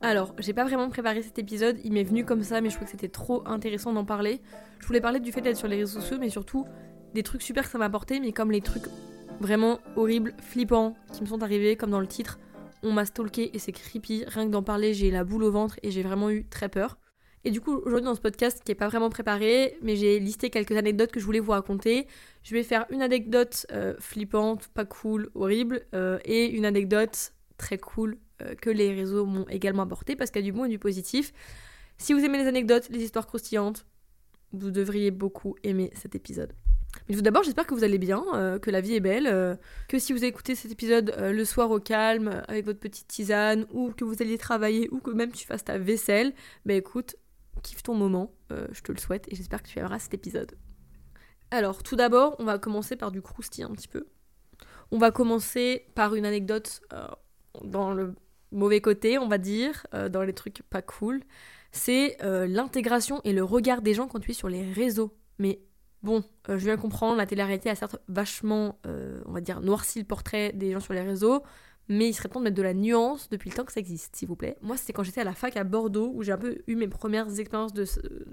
Alors, j'ai pas vraiment préparé cet épisode, il m'est venu comme ça, mais je trouvais que c'était trop intéressant d'en parler. Je voulais parler du fait d'être sur les réseaux sociaux, mais surtout des trucs super que ça m'a apporté, mais comme les trucs vraiment horribles, flippants, qui me sont arrivés, comme dans le titre, on m'a stalké et c'est creepy. Rien que d'en parler, j'ai la boule au ventre et j'ai vraiment eu très peur. Et du coup, aujourd'hui dans ce podcast qui est pas vraiment préparé, mais j'ai listé quelques anecdotes que je voulais vous raconter. Je vais faire une anecdote euh, flippante, pas cool, horrible, euh, et une anecdote très cool que les réseaux m'ont également apporté parce qu'il y a du bon et du positif. Si vous aimez les anecdotes, les histoires croustillantes, vous devriez beaucoup aimer cet épisode. Mais tout d'abord, j'espère que vous allez bien, euh, que la vie est belle, euh, que si vous écoutez cet épisode le soir au calme, avec votre petite tisane, ou que vous alliez travailler, ou que même tu fasses ta vaisselle, bah écoute, kiffe ton moment, je te le souhaite, et j'espère que tu aimeras cet épisode. Alors, tout d'abord, on va commencer par du croustillant un petit peu. On va commencer par une anecdote dans le mauvais côté, on va dire, euh, dans les trucs pas cool, c'est euh, l'intégration et le regard des gens quand tu es sur les réseaux. Mais bon, euh, je viens comprendre, la télé-réalité a certes vachement, on va dire, noirci le portrait des gens sur les réseaux, mais il serait temps de mettre de la nuance depuis le temps que ça existe, s'il vous plaît. Moi, c'était quand j'étais à la fac à Bordeaux, où j'ai un peu eu mes premières expériences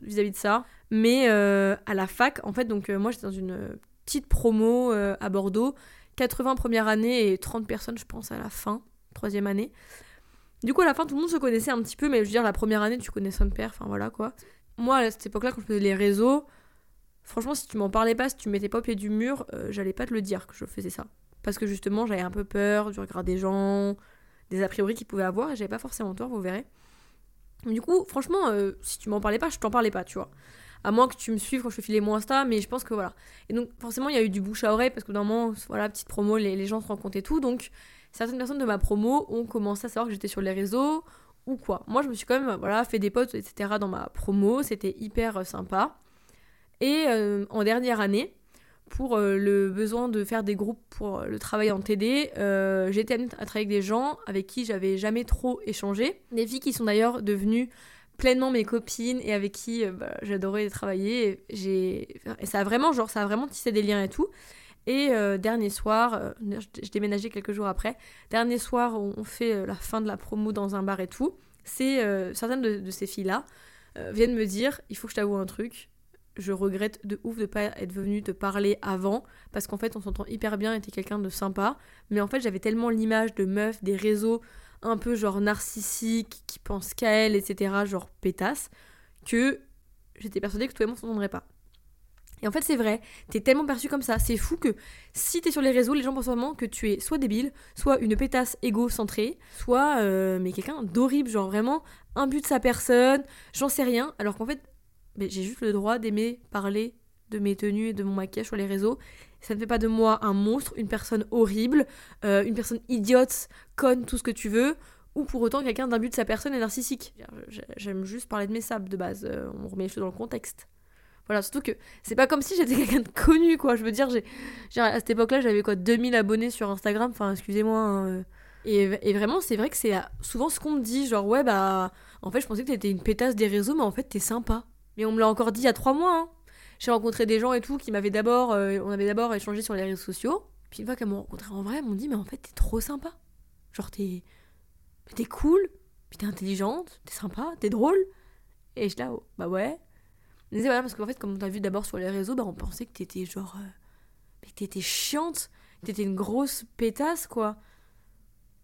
vis-à-vis de, ça. Mais à la fac, en fait, donc moi j'étais dans une petite promo à Bordeaux, 80 première année et 30 personnes, je pense, à la fin, troisième année. Du coup, à la fin, tout le monde se connaissait un petit peu, mais je veux dire, la première année, tu connais son père, enfin voilà quoi. Moi, à cette époque-là, quand je faisais les réseaux, franchement, si tu m'en parlais pas, si tu mettais pas au pied du mur, euh, j'allais pas te le dire que je faisais ça. Parce que justement, j'avais un peu peur du regard des gens, des a priori qu'ils pouvaient avoir, et j'avais pas forcément tort, vous verrez. du coup, franchement, euh, si tu m'en parlais pas, je t'en parlais pas, tu vois. À moins que tu me suives quand je filais mon Insta, mais je pense que voilà. Et donc, forcément, il y a eu du bouche à oreille, parce que normalement, voilà, petite promo, les, les gens se rencontraient tout, donc certaines personnes de ma promo ont commencé à savoir que j'étais sur les réseaux ou quoi. Moi, je me suis quand même voilà, fait des potes, etc. dans ma promo, c'était hyper euh, sympa. Et euh, en dernière année, pour euh, le besoin de faire des groupes pour le travail en TD, amenée à travailler avec des gens avec qui j'avais jamais trop échangé. Des filles qui sont d'ailleurs devenues pleinement mes copines et avec qui bah, j'adorais travailler. Et, et ça a vraiment, genre, ça a vraiment tissé des liens et tout. Et euh, dernier soir, euh, je déménageais quelques jours après, dernier soir, on fait euh, la fin de la promo dans un bar et tout. C'est certaines de, ces filles-là viennent me dire il faut que je t'avoue un truc. Je regrette de ouf de pas être venue te parler avant parce qu'en fait on s'entend hyper bien, était quelqu'un de sympa, mais en fait j'avais tellement l'image de meuf des réseaux un peu genre narcissique, qui pense qu'à elle, etc., genre pétasse, que j'étais persuadée que tout le monde s'entendrait pas. Et en fait, c'est vrai, t'es tellement perçu comme ça. C'est fou que si t'es sur les réseaux, les gens pensent vraiment que tu es soit débile, soit une pétasse égocentrée, soit euh, mais quelqu'un d'horrible, genre vraiment un but de sa personne, j'en sais rien. Alors qu'en fait, j'ai juste le droit d'aimer parler de mes tenues et de mon maquillage sur les réseaux. Ça ne fait pas de moi un monstre, une personne horrible, euh, une personne idiote, conne, tout ce que tu veux, ou pour autant quelqu'un d'un but de sa personne et narcissique. J'aime juste parler de mes sables de base, euh, on remet les choses dans le contexte. Voilà, surtout que c'est pas comme si j'étais quelqu'un de connu, quoi. Je veux dire, j'ai, à cette époque-là, j'avais quoi, 2000 abonnés sur Instagram, enfin, excusez-moi. Hein, euh. et, vraiment, c'est vrai que c'est souvent ce qu'on me dit, genre, ouais, bah, en fait, je pensais que t'étais une pétasse des réseaux, mais en fait, t'es sympa. Mais on me l'a encore dit il y a trois mois, hein. J'ai rencontré des gens et tout qui m'avaient d'abord, euh, on avait d'abord échangé sur les réseaux sociaux. Puis une fois qu'elles m'ont rencontré en vrai, elles m'ont dit, mais en fait, t'es trop sympa. Genre, t'es, t'es cool, puis t'es intelligente, t'es sympa, t'es drôle. Et je là, oh, bah ouais voilà, parce qu'en fait, comme on t'a vu d'abord sur les réseaux, bah, on pensait que t'étais genre. Euh, que t'étais chiante, t'étais une grosse pétasse, quoi.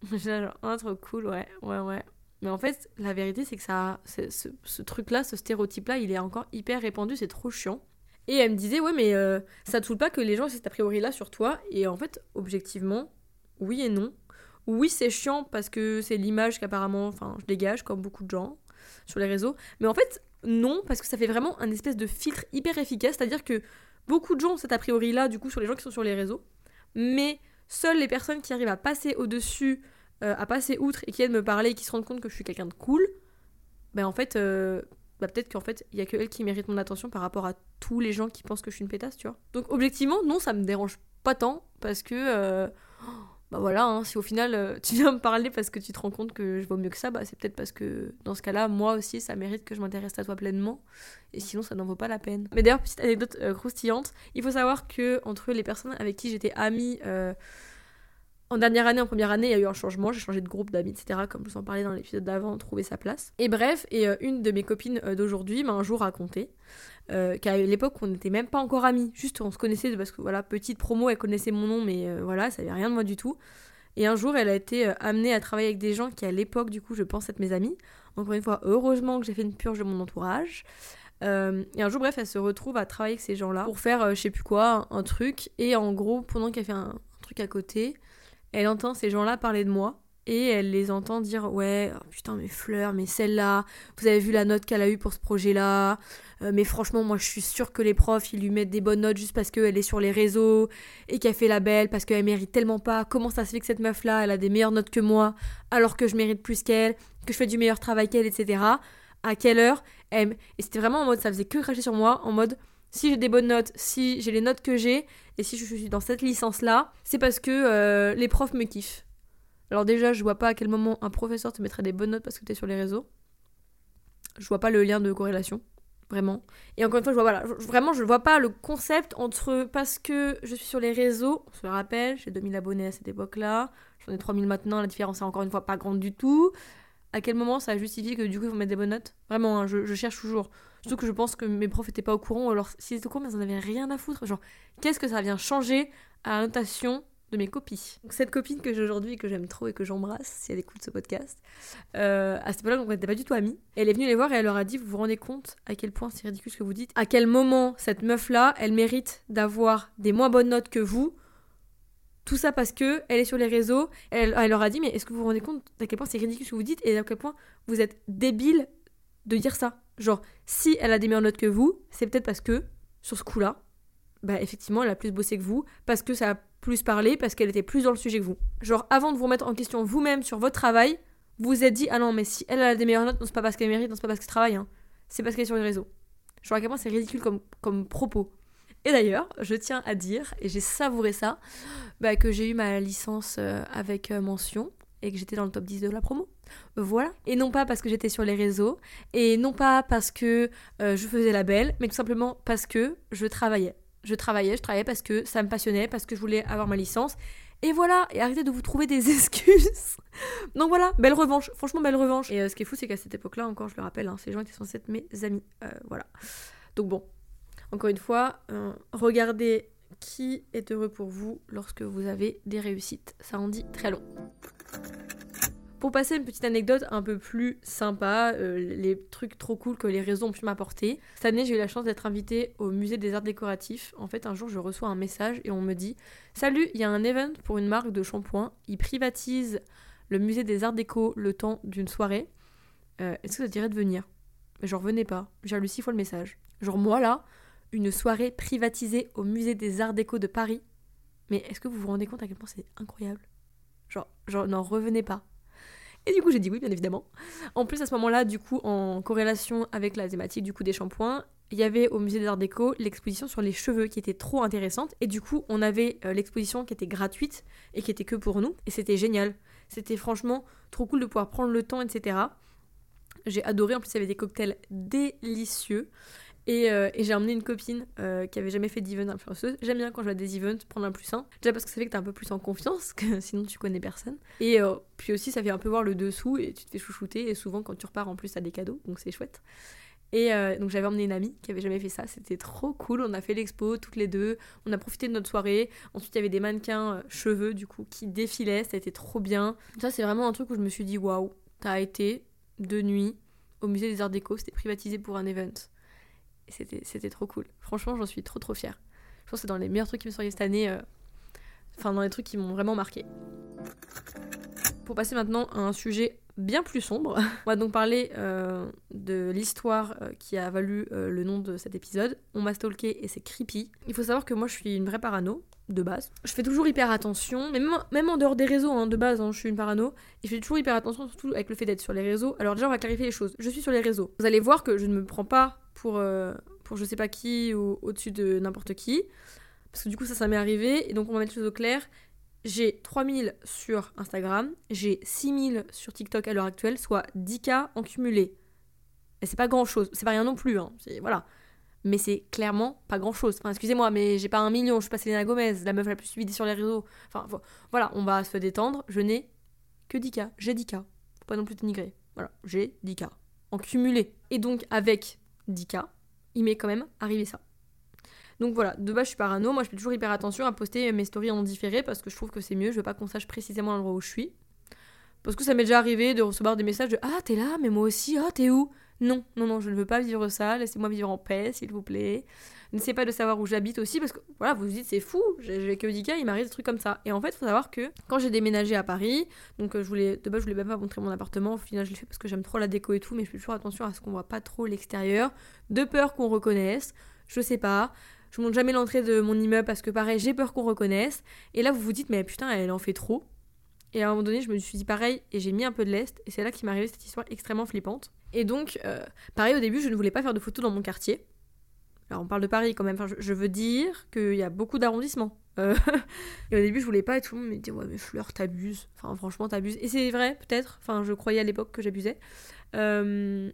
genre, oh, trop cool, ouais, ouais, ouais. Mais en fait, la vérité, c'est que ça, ce, ce truc-là, ce stéréotype-là, il est encore hyper répandu, c'est trop chiant. Et elle me disait, ouais, mais euh, ça te saoule pas que les gens aient cet a priori-là sur toi? Et en fait, objectivement, oui et non. Oui, c'est chiant parce que c'est l'image qu'apparemment, enfin, je dégage, comme beaucoup de gens sur les réseaux. Mais en fait, non, parce que ça fait vraiment un espèce de filtre hyper efficace, c'est-à-dire que beaucoup de gens ont cet a priori-là, du coup, sur les gens qui sont sur les réseaux, mais seules les personnes qui arrivent à passer au-dessus, euh, à passer outre et qui viennent me parler et qui se rendent compte que je suis quelqu'un de cool, ben en fait, euh, bah peut-être qu'en fait, il y a que elles qui méritent mon attention par rapport à tous les gens qui pensent que je suis une pétasse, tu vois. Donc objectivement, non, ça me dérange pas tant, parce que... Euh, bah voilà, hein, si au final euh, tu viens me parler parce que tu te rends compte que je vaux mieux que ça, bah c'est peut-être parce que dans ce cas-là, moi aussi, ça mérite que je m'intéresse à toi pleinement. Et sinon, ça n'en vaut pas la peine. Mais d'ailleurs, petite anecdote euh, croustillante, il faut savoir que entre les personnes avec qui j'étais amie euh, En dernière année, en première année, il y a eu un changement. J'ai changé de groupe d'amis, etc. Comme je vous en parlais dans l'épisode d'avant, trouver sa place. Et bref, et euh, une de mes copines euh, d'aujourd'hui m'a un jour raconté euh, qu'à l'époque, on n'était même pas encore amis. Juste, on se connaissait parce que, voilà, petite promo, elle connaissait mon nom, mais voilà, ça avait rien de moi du tout. Et un jour, elle a été amenée à travailler avec des gens qui, à l'époque, du coup, je pense être mes amis. Encore une fois, heureusement que j'ai fait une purge de mon entourage. et un jour, bref, elle se retrouve à travailler avec ces gens-là pour faire, je sais plus quoi, un, truc. Et en gros, pendant qu'elle fait un truc à côté, elle entend ces gens-là parler de moi et elle les entend dire ouais oh putain mes fleurs mais celle-là vous avez vu la note qu'elle a eue pour ce projet-là. Euh, mais franchement moi je suis sûre que les profs ils lui mettent des bonnes notes juste parce qu'elle est sur les réseaux et qu'elle fait la belle parce qu'elle mérite tellement pas. Comment ça se fait que cette meuf là elle a des meilleures notes que moi alors que je mérite plus qu'elle que je fais du meilleur travail qu'elle etc à quelle heure et c'était vraiment en mode ça faisait que cracher sur moi en mode si j'ai des bonnes notes, si j'ai les notes que j'ai, et si je suis dans cette licence-là, c'est parce que euh, les profs me kiffent. Alors déjà, je vois pas à quel moment un professeur te mettrait des bonnes notes parce que tu es sur les réseaux. Je vois pas le lien de corrélation, vraiment. Et encore une fois, je vois, voilà, vraiment, je vois pas le concept entre parce que je suis sur les réseaux, on se le rappelle, j'ai 2000 abonnés à cette époque-là, j'en ai 3000 maintenant, la différence est encore une fois pas grande du tout. À quel moment ça justifie que du coup ils vont mettre des bonnes notes? Vraiment, hein, je cherche toujours. Surtout que je pense que mes profs étaient pas au courant, alors s'ils étaient au courant, mais ils en avaient rien à foutre. Genre, qu'est-ce que ça vient changer à la notation de mes copies? Donc, cette copine que j'ai aujourd'hui que j'aime trop et que j'embrasse si elle écoute ce podcast, euh, à cette époque-là, on n'était pas du tout amis. Elle est venue les voir et elle leur a dit Vous vous rendez compte à quel point c'est ridicule ce que vous dites? À quel moment cette meuf-là, elle mérite d'avoir des moins bonnes notes que vous? Tout ça parce que elle est sur les réseaux. Elle, elle leur a dit mais est-ce que vous vous rendez compte à quel point c'est ridicule ce que vous dites et à quel point vous êtes débile de dire ça? Genre, si elle a des meilleures notes que vous, c'est peut-être parce que, sur ce coup-là, bah effectivement, elle a plus bossé que vous, parce que ça a plus parlé, parce qu'elle était plus dans le sujet que vous. Genre, avant de vous remettre en question vous-même sur votre travail, vous vous êtes dit, ah non, mais si elle a des meilleures notes, non, c'est pas parce qu'elle mérite, non, c'est pas parce qu'elle travaille, hein. c'est parce qu'elle est sur les réseaux. Genre, à quel point c'est ridicule comme, comme propos. Et d'ailleurs, je tiens à dire, et j'ai savouré ça, bah, que j'ai eu ma licence euh, avec euh, mention et que j'étais dans le top 10 de la promo. Voilà. Et non pas parce que j'étais sur les réseaux, et non pas parce que euh, je faisais la belle, mais tout simplement parce que je travaillais. Je travaillais, je travaillais parce que ça me passionnait, parce que je voulais avoir ma licence. Et voilà, et arrêtez de vous trouver des excuses. Donc voilà, belle revanche, franchement belle revanche. Et euh, ce qui est fou, c'est qu'à cette époque-là, encore, je le rappelle, hein, ces gens étaient censés être mes amis. Euh, voilà. Donc bon, encore une fois, regardez qui est heureux pour vous lorsque vous avez des réussites. Ça en dit très long. Pour passer une petite anecdote un peu plus sympa, euh, les trucs trop cool que les réseaux ont pu m'apporter. Cette année, j'ai eu la chance d'être invitée au musée des arts décoratifs. En fait, un jour, je reçois un message et on me dit Salut, il y a un event pour une marque de shampoing. Ils privatisent le musée des arts déco le temps d'une soirée. Euh, est-ce que ça dirait de venir? Genre, venez pas. J'ai lu six fois le message. Genre, moi là, une soirée privatisée au musée des arts déco de Paris. Mais est-ce que vous vous rendez compte à quel point c'est incroyable? Genre, genre, n'en revenez pas. Et du coup, j'ai dit oui, bien évidemment. En plus, à ce moment-là, du coup, en corrélation avec la thématique du coup des shampoings, il y avait au musée des Arts Déco l'exposition sur les cheveux qui était trop intéressante. Et du coup, on avait euh, l'exposition qui était gratuite et qui était que pour nous. Et c'était génial. C'était franchement trop cool de pouvoir prendre le temps, etc. J'ai adoré. En plus, il y avait des cocktails délicieux. Euh, et, j'ai emmené une copine euh, qui avait jamais fait d'event influenceuse. J'aime bien quand je vois des events prendre un plus un. Déjà parce que ça fait que t'es un peu plus en confiance, que sinon tu connais personne. Et euh, puis aussi, ça fait un peu voir le dessous et tu te fais chouchouter. Et souvent, quand tu repars, en plus, t'as des cadeaux, donc c'est chouette. Et donc j'avais emmené une amie qui avait jamais fait ça, c'était trop cool. On a fait l'expo toutes les deux, on a profité de notre soirée. Ensuite il y avait des mannequins cheveux du coup qui défilaient, ça a été trop bien. Ça c'est vraiment un truc où je me suis dit waouh, t'as été de nuit au musée des Arts Déco, c'était privatisé pour un event c'était trop cool. Franchement, j'en suis trop trop fière. Je pense que c'est dans les meilleurs trucs qui me sont arrivés cette année. Euh, enfin, dans les trucs qui m'ont vraiment marqué. Pour passer maintenant à un sujet bien plus sombre, on va donc parler euh, de l'histoire euh, qui a valu le nom de cet épisode. On m'a stalké et c'est creepy. Il faut savoir que moi je suis une vraie parano de base. Je fais toujours hyper attention, mais même, en dehors des réseaux, hein, de base, hein, je suis une parano, et je fais toujours hyper attention, surtout avec le fait d'être sur les réseaux. Alors déjà, on va clarifier les choses. Je suis sur les réseaux. Vous allez voir que je ne me prends pas pour, euh, pour je sais pas qui ou au-dessus de n'importe qui. Parce que du coup, ça, ça m'est arrivé. Et donc, on va mettre les choses au clair. J'ai 3000 sur Instagram, j'ai 6000 sur TikTok à l'heure actuelle, soit 10K en cumulé. Et c'est pas grand chose, c'est pas rien non plus, hein. Voilà. mais c'est clairement pas grand chose. Enfin, excusez-moi, mais j'ai pas un million, je suis pas Selena Gomez, la meuf la plus suivie sur les réseaux. Enfin, voilà, on va se détendre. Je n'ai que 10K, j'ai 10K. Faut pas non plus dénigrer. Voilà, j'ai 10K. En cumulé. Et donc, avec 10K, il m'est quand même arrivé ça. Donc voilà, de base je suis parano, moi je fais toujours hyper attention à poster mes stories en différé parce que je trouve que c'est mieux, je veux pas qu'on sache précisément l'endroit où je suis. Parce que ça m'est déjà arrivé de recevoir des messages de Ah t'es là, mais moi aussi, ah t'es où? Non, non, non, je ne veux pas vivre ça, laissez-moi vivre en paix s'il vous plaît. N'essayez pas de savoir où j'habite aussi parce que voilà, vous vous dites c'est fou, j'ai que 10 cas, il m'arrive des trucs comme ça. Et en fait, faut savoir que quand j'ai déménagé à Paris, donc euh, je voulais, de base je voulais même pas montrer mon appartement, au final je l'ai fait parce que j'aime trop la déco et tout, mais je fais toujours attention à ce qu'on voit pas trop l'extérieur, de peur qu'on reconnaisse, je sais pas. Je montre jamais l'entrée de mon immeuble parce que pareil, j'ai peur qu'on reconnaisse. Et là, vous vous dites, mais putain, elle en fait trop. Et à un moment donné, je me suis dit pareil et j'ai mis un peu de lest. Et c'est là qu'il m'est arrivé cette histoire extrêmement flippante. Et donc, euh, pareil, au début, je ne voulais pas faire de photos dans mon quartier. Alors, on parle de Paris quand même. Je, veux dire qu'il y a beaucoup d'arrondissements. Euh, et au début, je voulais pas et tout le me dit Ouais, mais Fleur, t'abuses. Enfin, franchement, t'abuses. Et c'est vrai, peut-être. Enfin, je croyais à l'époque que j'abusais. Euh,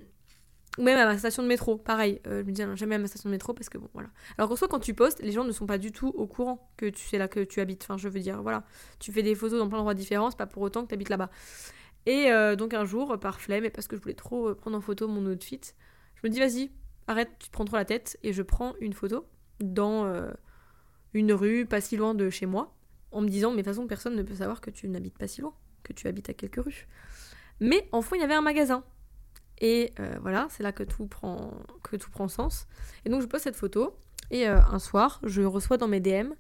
même à ma station de métro, pareil. Euh, je me disais jamais à ma station de métro parce que bon, voilà. Alors qu'en soit, quand tu postes, les gens ne sont pas du tout au courant que tu sais là que tu habites. Enfin, je veux dire, voilà. Tu fais des photos dans plein d'endroits différents, pas pour autant que tu habites là-bas. Et euh, donc un jour, par flemme, et parce que je voulais trop euh, prendre en photo mon outfit, je me dis, vas-y, arrête, tu te prends trop la tête. Et je prends une photo dans une rue pas si loin de chez moi, en me disant, mais de toute façon, personne ne peut savoir que tu n'habites pas si loin, que tu habites à quelques rues. Mais en fond, il y avait un magasin. Et euh, voilà, c'est là que tout, prend, que tout prend sens. Et donc je poste cette photo. Et euh, un soir, je reçois dans mes DM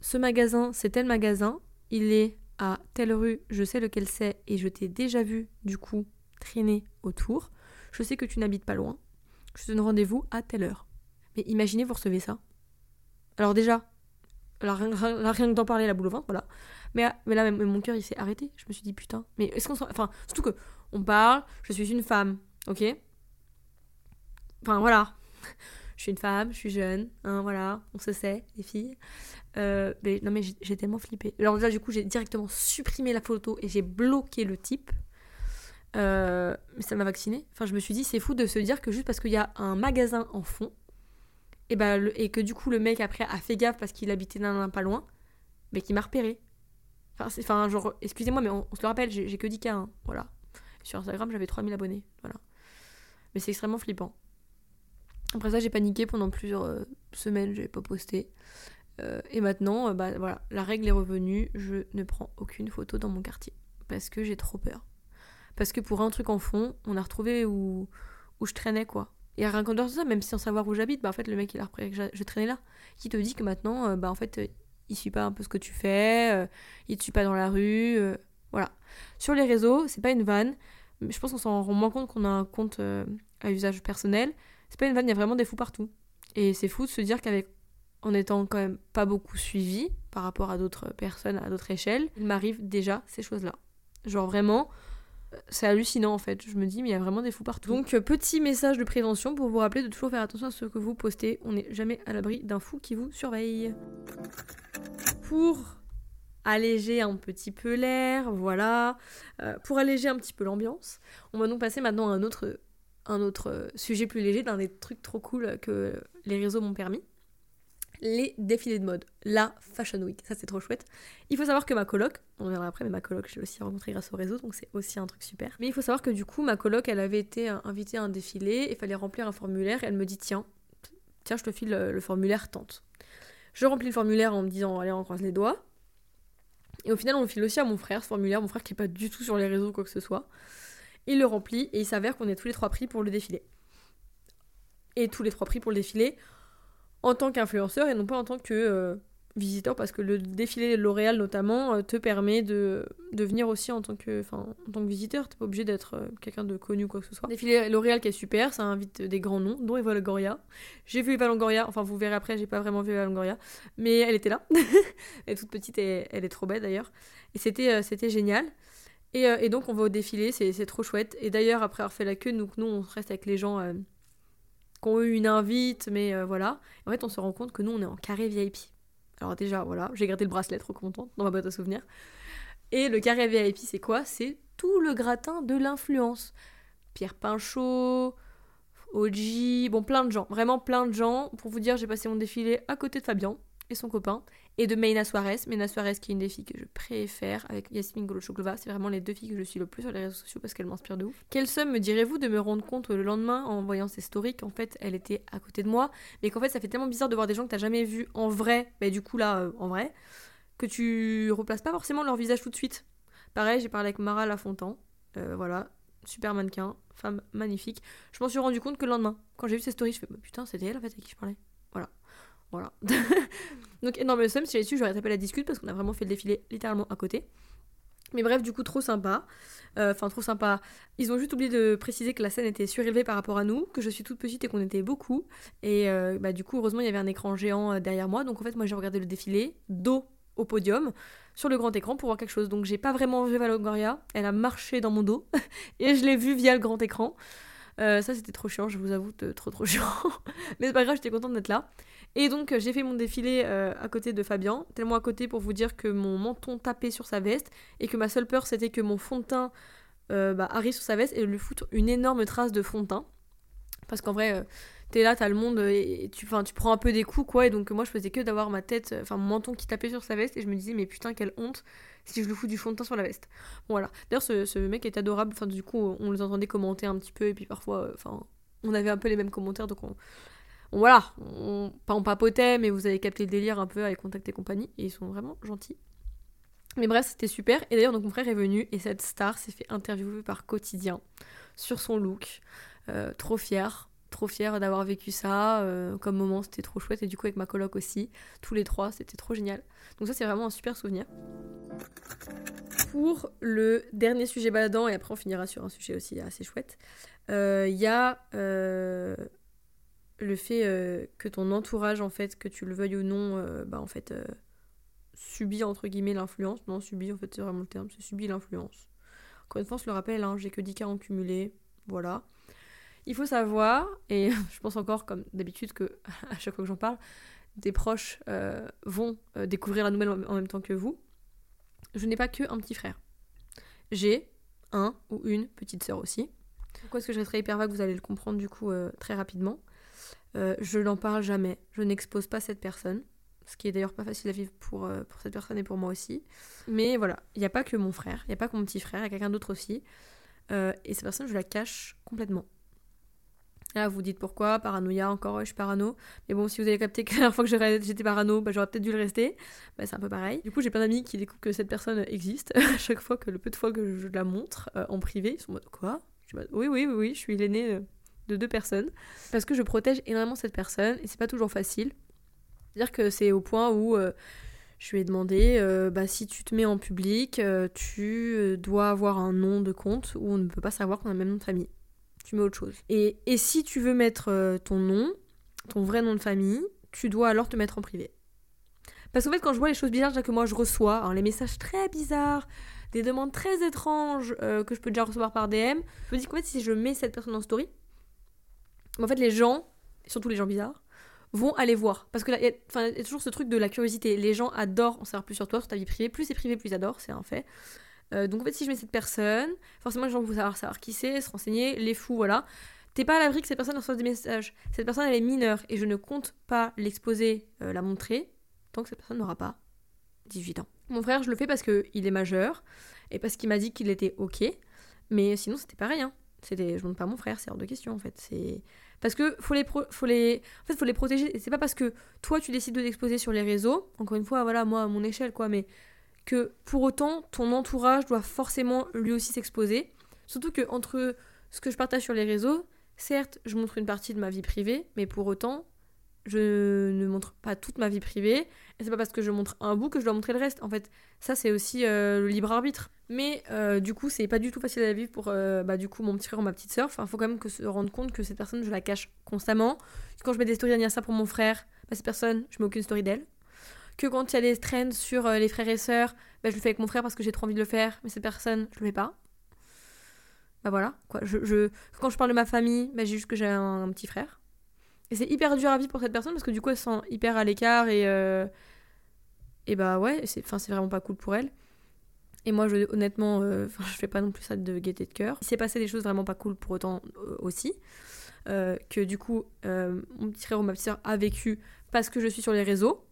ce magasin, c'est tel magasin, il est à telle rue, je sais lequel c'est, et je t'ai déjà vu, du coup, traîner autour. Je sais que tu n'habites pas loin. Je te donne rendez-vous à telle heure. Mais imaginez, vous recevez ça. Alors déjà, là, rien, rien que d'en parler, la boule au ventre, voilà. Mais, mais là, mon cœur, il s'est arrêté. Je me suis dit, putain. Mais est-ce qu'on Enfin, surtout que on parle, je suis une femme, ok? Enfin voilà, je suis une femme, je suis jeune, hein, voilà, on se sait, les filles. Euh, mais, non mais j'ai tellement flippé. Alors déjà du coup j'ai directement supprimé la photo et j'ai bloqué le type. Euh, mais ça m'a vacciné. Enfin je me suis dit c'est fou de se dire que juste parce qu'il y a un magasin en fond, et, bah, et que du coup le mec après a fait gaffe parce qu'il habitait d'un pas loin, mais qui m'a repéré. Enfin, genre, excusez-moi mais on, se le rappelle, j'ai que 10 cas, hein, voilà. Sur Instagram, j'avais 3000 abonnés. Voilà. Mais c'est extrêmement flippant. Après ça, j'ai paniqué pendant plusieurs euh, semaines, n'avais pas posté. Euh, et maintenant, euh, bah, voilà, la règle est revenue, je ne prends aucune photo dans mon quartier. Parce que j'ai trop peur. Parce que pour un truc en fond, on a retrouvé où, où je traînais, quoi. Et rien qu'en ça, même sans savoir où j'habite, bah en fait, le mec, il a repris que je, traînais là. Qui te dit que maintenant, bah en fait, il suit pas un peu ce que tu fais, il te suit pas dans la rue. voilà. Sur les réseaux, c'est pas une vanne je pense qu'on s'en rend moins compte qu'on a un compte euh, à usage personnel. C'est pas une vanne, il y a vraiment des fous partout. Et c'est fou de se dire qu'avec en étant quand même pas beaucoup suivi par rapport à d'autres personnes à d'autres échelles, il m'arrive déjà ces choses-là. Genre vraiment, euh, c'est hallucinant en fait. Je me dis, mais il y a vraiment des fous partout. Donc, euh, petit message de prévention pour vous rappeler de toujours faire attention à ce que vous postez. On n'est jamais à l'abri d'un fou qui vous surveille. Pour alléger un petit peu l'air, voilà, euh, pour alléger un petit peu l'ambiance. On va donc passer maintenant à un autre, autre sujet plus léger, d'un des trucs trop cool que les réseaux m'ont permis. Les défilés de mode, la Fashion Week, ça c'est trop chouette. Il faut savoir que ma coloc, on verra après, mais ma coloc j'ai aussi rencontré grâce au réseau, donc c'est aussi un truc super. Mais il faut savoir que du coup, ma coloc, elle avait été invitée à un défilé, il fallait remplir un formulaire, et elle me dit tiens, tiens, je te file le, le formulaire, tente. Je remplis le formulaire en me disant allez, on croise les doigts. Et au final, on le file aussi à mon frère, ce formulaire, mon frère qui est pas du tout sur les réseaux, quoi que ce soit. Il le remplit et il s'avère qu'on est tous les trois pris pour le défilé. Et tous les trois pris pour le défilé en tant qu'influenceur et non pas en tant que euh, visiteur parce que le défilé L'Oréal notamment euh, te permet de, de venir aussi en tant que, en tant que visiteur. T'es pas obligé d'être euh, quelqu'un de connu ou quoi que ce soit. Défilé L'Oréal qui est super, ça invite des grands noms, dont Eva Longoria. J'ai vu Eva Longoria, enfin vous verrez après, j'ai pas vraiment vu Eva Longoria, mais elle était là. elle est toute petite et elle est trop belle d'ailleurs. Et c'était c'était génial. Et, et, donc on va au défilé, c'est trop chouette. Et d'ailleurs après avoir fait la queue, nous, nous on reste avec les gens qui ont eu une invite, mais voilà. En fait on se rend compte que nous on est en carré VIP. Alors déjà, voilà, j'ai gardé le bracelet, trop contente, dans ma boîte à souvenirs. Et le carré VIP, c'est quoi? C'est tout le gratin de l'influence. Pierre Pinchot, OG, bon plein de gens, vraiment plein de gens. Pour vous dire, j'ai passé mon défilé à côté de Fabien et son copain, et de Meina Suarez. Meina Suarez qui est une des filles que je préfère avec Yasmine Golochoklova. C'est vraiment les deux filles que je suis le plus sur les réseaux sociaux parce qu'elles m'inspirent de ouf. Quelle somme me direz-vous de me rendre compte le lendemain en voyant ses stories qu'en fait elle était à côté de moi, mais qu'en fait ça fait tellement bizarre de voir des gens que t'as jamais vu en vrai, mais du coup là euh, en vrai, que tu replaces pas forcément leur visage tout de suite. Pareil, j'ai parlé avec Mara Lafontan, euh, voilà, super mannequin, femme magnifique. Je m'en suis rendu compte que le lendemain, quand j'ai vu ses stories, je fais bah, putain, c'était elle en fait avec qui je parlais. Voilà. Donc énorme somme, si j'avais su, j'aurais tapé la discute parce qu'on a vraiment fait le défilé littéralement à côté. Mais bref, du coup, trop sympa. Euh, enfin, trop sympa. Ils ont juste oublié de préciser que la scène était surélevée par rapport à nous, que je suis toute petite et qu'on était beaucoup. Et euh, bah, du coup, heureusement, il y avait un écran géant euh, derrière moi. Donc en fait, moi, j'ai regardé le défilé, dos au podium, sur le grand écran pour voir quelque chose. Donc j'ai pas vraiment vu Valogoria. Elle a marché dans mon dos. et je l'ai vue via le grand écran. Ça, c'était trop chiant, je vous avoue, trop trop chiant. Mais c'est pas grave, j'étais contente d'être là. Et donc j'ai fait mon défilé euh, à côté de Fabien, tellement à côté pour vous dire que mon menton tapait sur sa veste et que ma seule peur c'était que mon fond de teint euh, bah, arrive sur sa veste et lui foutre une énorme trace de fond de teint. Parce qu'en vrai, euh, t'es là, t'as le monde et tu, prends un peu des coups quoi. Et donc moi je faisais que d'avoir ma tête, enfin mon menton qui tapait sur sa veste et je me disais mais putain quelle honte si je lui fous du fond de teint sur la veste. voilà. D'ailleurs ce, mec est adorable, enfin du coup on les entendait commenter un petit peu et puis parfois, enfin on avait un peu les mêmes commentaires donc on voilà, on, pas en papotait, mais vous avez capté le délire un peu avec Contact et compagnie, et ils sont vraiment gentils. Mais bref, c'était super. Et d'ailleurs, donc mon frère est venu, et cette star s'est fait interviewer par Quotidien sur son look. Euh, trop fier, trop fier d'avoir vécu ça. Euh, comme moment, c'était trop chouette. Et du coup, avec ma coloc aussi, tous les trois, c'était trop génial. Donc ça, c'est vraiment un super souvenir. Pour le dernier sujet baladant, et après on finira sur un sujet aussi assez chouette, euh, il y a le fait euh, que ton entourage, en fait, que tu le veuilles ou non, euh, bah en fait, euh, subit entre guillemets l'influence. Non, subit, en fait, c'est vraiment le terme, c'est subit l'influence. Encore une fois, on se le rappelle, hein, j'ai que 10 cas en cumulé, voilà. Il faut savoir, et je pense encore, comme d'habitude, que à chaque fois que j'en parle, des proches vont découvrir la nouvelle en même temps que vous. Je n'ai pas que un petit frère. J'ai un ou une petite sœur aussi. Pourquoi est-ce que je resterai hyper vague Vous allez le comprendre du coup très rapidement. Euh, je n'en parle jamais. Je n'expose pas cette personne. Ce qui est d'ailleurs pas facile à vivre pour, euh, pour cette personne et pour moi aussi. Mais voilà, il n'y a pas que mon frère, il n'y a pas que mon petit frère, il y a quelqu'un d'autre aussi. Euh, et cette personne, je la cache complètement. Là, vous vous dites pourquoi, paranoïa, encore, je suis parano. Mais bon, si vous avez capté que la dernière fois que j'étais parano, bah, j'aurais peut-être dû le rester. Bah, c'est un peu pareil. Du coup, j'ai plein d'amis qui découvrent que cette personne existe. à chaque fois que le peu de fois que je la montre en privé, ils sont en mode quoi? Oui, oui, oui, oui, je suis l'aîné de deux personnes parce que je protège énormément cette personne et c'est pas toujours facile. C'est-à-dire que c'est au point où euh, je lui ai demandé euh, bah, si tu te mets en public, euh, tu dois avoir un nom de compte où on ne peut pas savoir qu'on a le même nom de famille. Tu mets autre chose. Et, et si tu veux mettre ton nom, ton vrai nom de famille, tu dois alors te mettre en privé. Parce qu'en fait, quand je vois les choses bizarres que moi je reçois, hein, les messages très bizarres, des demandes très étranges que je peux déjà recevoir par DM, je me dis qu'en fait, si je mets cette personne en story, en fait, les gens, surtout les gens bizarres, vont aller voir. Parce que là, il y, a toujours ce truc de la curiosité. Les gens adorent en savoir plus sur toi, sur ta vie privée. Plus c'est privé, plus ils adorent, c'est un fait. Euh, donc en fait, si je mets cette personne, forcément les gens vont savoir, qui c'est, se renseigner, les fous, voilà. T'es pas à l'abri que cette personne reçoive des messages. Cette personne, elle est mineure et je ne compte pas l'exposer, euh, la montrer, tant que cette personne n'aura pas 18 ans. Mon frère, je le fais parce qu'il est majeur et parce qu'il m'a dit qu'il était ok. Mais sinon, c'était pareil. Hein. C'était, je montre pas mon frère, c'est hors de question en fait. C'est parce que faut les, faut les, en fait, faut les protéger. C'est pas parce que toi tu décides de t'exposer sur les réseaux, encore une fois, voilà, moi à mon échelle quoi, mais que pour autant ton entourage doit forcément lui aussi s'exposer. Surtout que entre ce que je partage sur les réseaux, certes, je montre une partie de ma vie privée, mais pour autant, je ne montre pas toute ma vie privée. Et c'est pas parce que je montre un bout que je dois montrer le reste. En fait, ça c'est aussi euh, le libre arbitre. Mais euh, du coup, c'est pas du tout facile à vivre pour euh, bah, du coup mon petit frère ou ma petite soeur. Enfin, faut quand même que se rendre compte que cette personne, je la cache constamment. Quand je mets des stories d'anniversaire pour mon frère, bah, cette personne, je mets aucune story d'elle. Que quand il y a des trends sur les frères et sœurs, bah, je le fais avec mon frère parce que j'ai trop envie de le faire, mais cette personne, je le mets pas. Bah voilà, quoi. Je, Quand je parle de ma famille, bah, j'ai juste que j'ai un, petit frère. Et c'est hyper dur à vivre pour cette personne parce que du coup, elle se sent hyper à l'écart et. Et bah ouais, c'est vraiment pas cool pour elle. Et moi, je, honnêtement, euh, je fais pas non plus ça de gaieté de cœur. Il s'est passé des choses vraiment pas cool pour autant euh, aussi. euh, que du coup, euh, mon petit frère ou ma petite soeur a vécu parce que je suis sur les réseaux.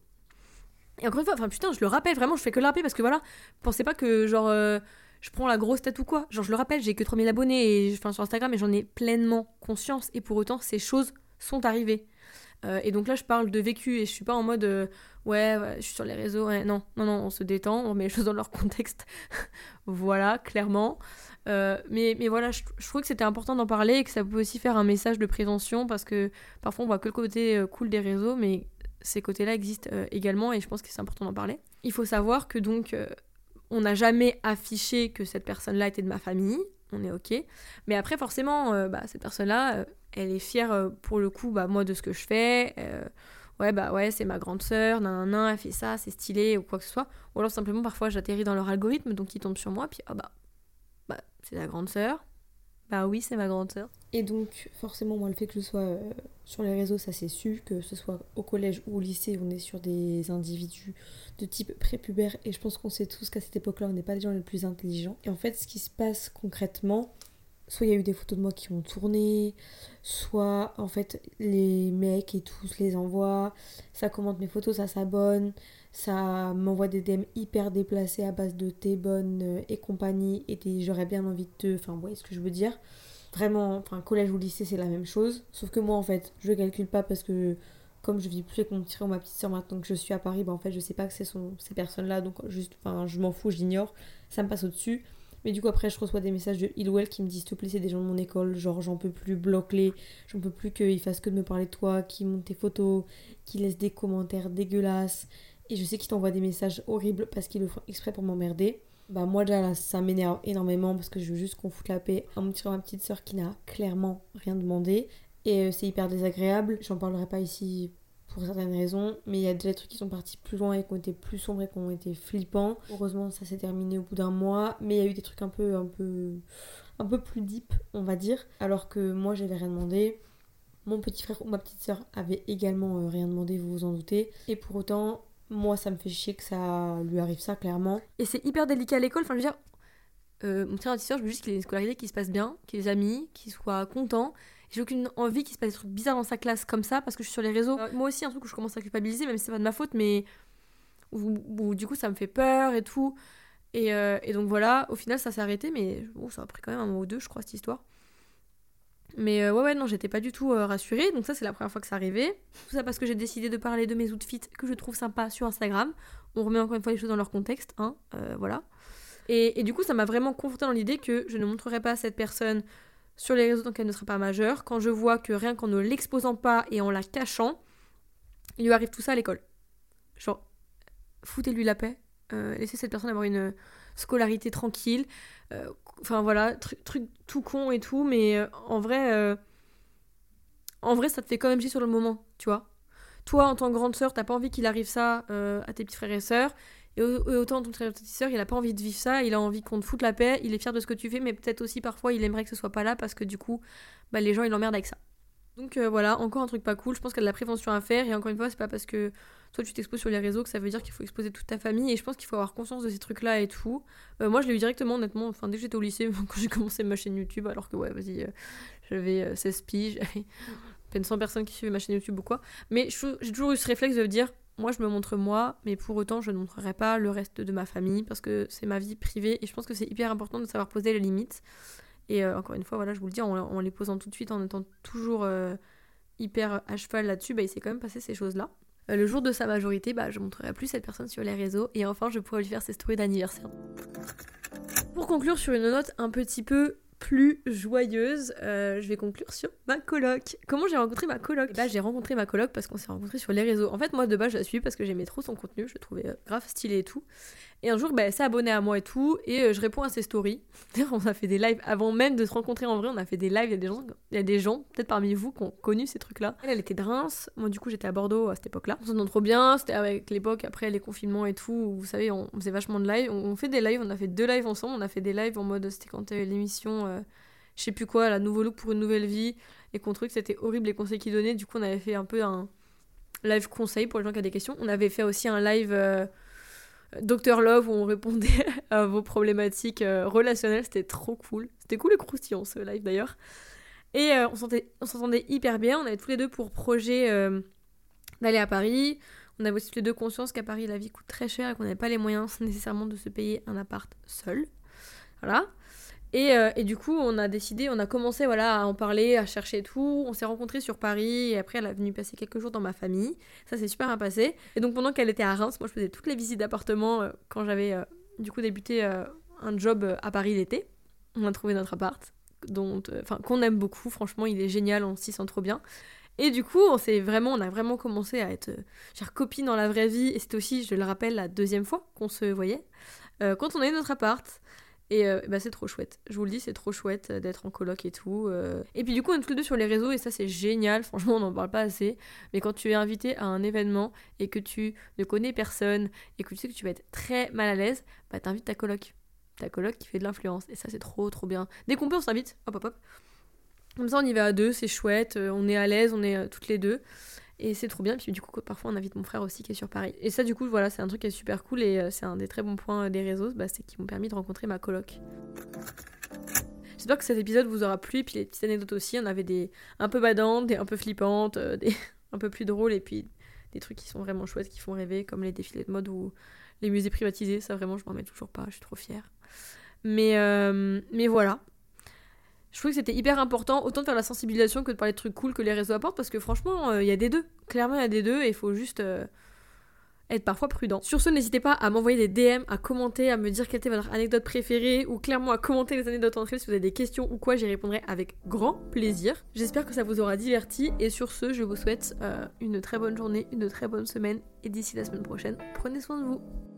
Et encore une fois, enfin putain, je le rappelle vraiment, je fais que le rappeler parce que voilà, pensez pas que genre euh, je prends la grosse tête ou quoi. Genre je le rappelle, j'ai que 3000 abonnés et, enfin, sur Instagram et j'en ai pleinement conscience et pour autant ces choses sont arrivées. Euh, et donc là je parle de vécu et je suis pas en mode euh, ouais, je suis sur les réseaux, non, non, non, on se détend, on met les choses dans leur contexte. voilà, clairement. Mais, mais voilà, je, trouvais que c'était important d'en parler et que ça peut aussi faire un message de prévention parce que parfois on voit que le côté cool des réseaux, mais ces côtés-là existent euh, également et je pense que c'est important d'en parler. Il faut savoir que donc euh, on n'a jamais affiché que cette personne-là était de ma famille, on est ok. Mais après forcément, euh, bah, cette personne-là, elle est fière pour le coup, bah, moi de ce que je fais. ouais bah ouais c'est ma grande sœur, nan, nan, nan, elle fait ça, c'est stylé ou quoi que ce soit. Ou alors simplement parfois j'atterris dans leur algorithme donc ils tombent sur moi puis ah bah bah c'est ta grande sœur. Bah oui c'est ma grande sœur. Et donc, forcément, moi, le fait que je sois euh, sur les réseaux, ça c'est su, que ce soit au collège ou au lycée, on est sur des individus de type prépubère, et je pense qu'on sait tous qu'à cette époque-là, on n'est pas les gens les plus intelligents. Et en fait, ce qui se passe concrètement, soit il y a eu des photos de moi qui ont tourné, soit en fait les mecs et tous les envoient, ça commente mes photos, ça s'abonne, ça m'envoie des DM hyper déplacés à base de t'es bonne euh, et compagnie, et j'aurais bien envie de te. Enfin, vous voyez ce que je veux dire Vraiment, enfin, collège ou lycée, c'est la même chose. Sauf que moi, en fait, je calcule pas parce que comme je vis plus avec mon petit ou ma petite soeur maintenant que je suis à Paris, bah en fait, je sais pas que c'est ces personnes-là, donc juste, enfin, je m'en fous, j'ignore, ça me passe au-dessus. Mais du coup, après, je reçois des messages de Hillwell qui me disent S'il te plaît, c'est des gens de mon école, genre, j'en peux plus, bloque-les, j'en peux plus qu'ils fassent que de me parler de toi, qu'ils montent tes photos, qu'ils laissent des commentaires dégueulasses. Et je sais qu'ils t'envoient des messages horribles parce qu'ils le font exprès pour m'emmerder. Bah, moi, déjà, là, ça m'énerve énormément parce que je veux juste qu'on foute la paix à mon petit ma petite soeur qui n'a clairement rien demandé. Et euh, c'est hyper désagréable. J'en parlerai pas ici pour certaines raisons, mais il y a déjà des trucs qui sont partis plus loin et qui ont été plus sombres et qui ont été flippants. Heureusement, ça s'est terminé au bout d'un mois, mais il y a eu des trucs un peu, un peu, un peu plus deep, on va dire. Alors que moi, j'avais rien demandé. Mon petit frère ou ma petite soeur avait également euh, rien demandé, vous vous en doutez. Et pour autant, moi, ça me fait chier que ça lui arrive ça, clairement. Et c'est hyper délicat à l'école. Enfin, je veux dire, euh, mon frère et je veux juste qu'il ait une scolarité qui se passe bien, qu'il ait des amis, qu'il soit content. J'ai aucune envie qu'il se passe des trucs bizarres dans sa classe comme ça parce que je suis sur les réseaux. Euh, moi aussi, un truc où je commence à culpabiliser, même si c'est pas de ma faute, mais où, où du coup ça me fait peur et tout. Et, euh, et donc voilà, au final ça s'est arrêté, mais bon, ça a pris quand même un mois ou deux, je crois, cette histoire. Mais euh, ouais, ouais, non, j'étais pas du tout euh, rassurée. Donc ça, c'est la première fois que ça arrivait. Tout ça parce que j'ai décidé de parler de mes outfits que je trouve sympas sur Instagram. On remet encore une fois les choses dans leur contexte, hein, euh, voilà. Et, du coup, ça m'a vraiment conforté dans l'idée que je ne montrerai pas cette personne sur les réseaux tant qu'elle ne sera pas majeure. Quand je vois que rien qu'en ne l'exposant pas et en la cachant, il lui arrive tout ça à l'école. Genre, foutez-lui la paix. laissez cette personne avoir une scolarité tranquille. Enfin voilà, tru- truc tout con et tout, mais euh, en vrai, euh, en vrai, ça te fait quand même chier sur le moment, tu vois. Toi, en tant que grande sœur, t'as pas envie qu'il arrive ça euh, à tes petits frères et sœurs. Et, au- et autant ton frère et petite sœur, il a pas envie de vivre ça, il a envie qu'on te foute la paix, il est fier de ce que tu fais, mais peut-être aussi parfois il aimerait que ce soit pas là parce que du coup, bah, les gens ils l'emmerdent avec ça. Donc voilà, encore un truc pas cool, je pense qu'il y a de la prévention à faire, et encore une fois, c'est pas parce que toi tu t'exposes sur les réseaux que ça veut dire qu'il faut exposer toute ta famille, et je pense qu'il faut avoir conscience de ces trucs-là et tout. Euh, moi je l'ai eu directement, honnêtement, enfin dès que j'étais au lycée, quand j'ai commencé ma chaîne YouTube, alors que ouais, vas-y, euh, j'avais euh, 16 piges, j'avais peine 100 personnes qui suivaient ma chaîne YouTube ou quoi. Mais j'ai toujours eu ce réflexe de me dire, moi je me montre moi, mais pour autant je ne montrerai pas le reste de ma famille, parce que c'est ma vie privée, et je pense que c'est hyper important de savoir poser les limites. Et euh, encore une fois, voilà, je vous le dis, en, en les posant tout de suite, en étant toujours euh, hyper à cheval là-dessus, bah, il s'est quand même passé ces choses-là. Euh, le jour de sa majorité, bah, je montrerai plus cette personne sur les réseaux, et enfin je pourrai lui faire ses stories d'anniversaire. Pour conclure sur une note un petit peu plus joyeuse, euh, je vais conclure sur ma coloc. Comment j'ai rencontré ma coloc? Bah j'ai rencontré ma coloc parce qu'on s'est rencontrés sur les réseaux. En fait moi de base je la suis parce que j'aimais trop son contenu, je le trouvais euh, grave stylé et tout. Et un jour bah, elle s'est abonnée à moi et tout et euh, je réponds à ses stories. On a fait des lives avant même de se rencontrer en vrai, on a fait des lives, il y a des gens, gens peut-être parmi vous qui ont connu ces trucs là. Elle, était de Reims, moi du coup j'étais à Bordeaux à cette époque-là. On s'entend trop bien, c'était avec l'époque après les confinements et tout, vous savez on, faisait vachement de lives, on, on fait des lives, on a fait deux lives ensemble, on a fait des lives en mode c'était quand euh, l'émission euh, je sais plus quoi, la nouveau look pour une nouvelle vie, et qu'on trouvait c'était horrible les conseils qu'il donnait. Du coup, on avait fait un peu un live conseil pour les gens qui ont des questions. On avait fait aussi un live euh, Dr Love où on répondait à vos problématiques euh, relationnelles. C'était trop cool. C'était cool et croustillant ce live d'ailleurs. Et euh, on s'entendait hyper bien. On avait tous les deux pour projet euh, d'aller à Paris. On avait aussi tous les deux conscience qu'à Paris, la vie coûte très cher et qu'on n'avait pas les moyens nécessairement de se payer un appart seul. Voilà. Euh, et, du coup, on a décidé, on a commencé voilà, à en parler, à chercher tout. On s'est rencontrés sur Paris et après, elle est venue passer quelques jours dans ma famille. Ça s'est super bien passé. Et donc, pendant qu'elle était à Reims, moi, je faisais toutes les visites d'appartements euh, quand j'avais euh, du coup débuté un job à Paris l'été. On a trouvé notre appart, qu'on aime beaucoup. Franchement, il est génial, on s'y sent trop bien. Et du coup, on vraiment, on a vraiment commencé à être genre copines dans la vraie vie. Et c'était aussi, je le rappelle, la deuxième fois qu'on se voyait. quand on a eu notre appart. Et euh, bah, c'est trop chouette. Je vous le dis, c'est trop chouette euh, d'être en coloc et tout. Euh. Et puis du coup, on est tous les deux sur les réseaux et ça, c'est génial. Franchement, on n'en parle pas assez. Mais quand tu es invité à un événement et que tu ne connais personne et que tu sais que tu vas être très mal à l'aise, bah t'invites ta coloc. Ta coloc qui fait de l'influence. Et ça, c'est trop, trop bien. Dès qu'on peut, on s'invite. Hop, hop, hop. Comme ça, on y va à deux, c'est chouette. On est à l'aise, on est toutes les deux. Et c'est trop bien. Puis du coup, parfois, on invite mon frère aussi qui est sur Paris. Et ça, du coup, voilà, c'est un truc qui est super cool et euh, c'est un des très bons points des réseaux, bah, c'est qu'ils m'ont permis de rencontrer ma coloc. J'espère que cet épisode vous aura plu. Et puis les petites anecdotes aussi, on avait des un peu badantes, des un peu flippantes, euh, des un peu plus drôles et puis des trucs qui sont vraiment chouettes, qui font rêver, comme les défilés de mode ou les musées privatisés. Ça, vraiment, je m'en remets toujours pas. Je suis trop fière. Mais, euh, mais voilà je trouvais que c'était hyper important autant de faire la sensibilisation que de parler de trucs cool que les réseaux apportent parce que franchement euh, il y a des deux clairement il y a des deux et il faut juste euh, être parfois prudent. Sur ce, n'hésitez pas à m'envoyer des DM, à commenter, à me dire quelle était votre anecdote préférée ou clairement à commenter les anecdotes entre si vous avez des questions ou quoi, j'y répondrai avec grand plaisir. J'espère que ça vous aura diverti et sur ce, je vous souhaite euh, une très bonne journée, une très bonne semaine et d'ici la semaine prochaine, prenez soin de vous.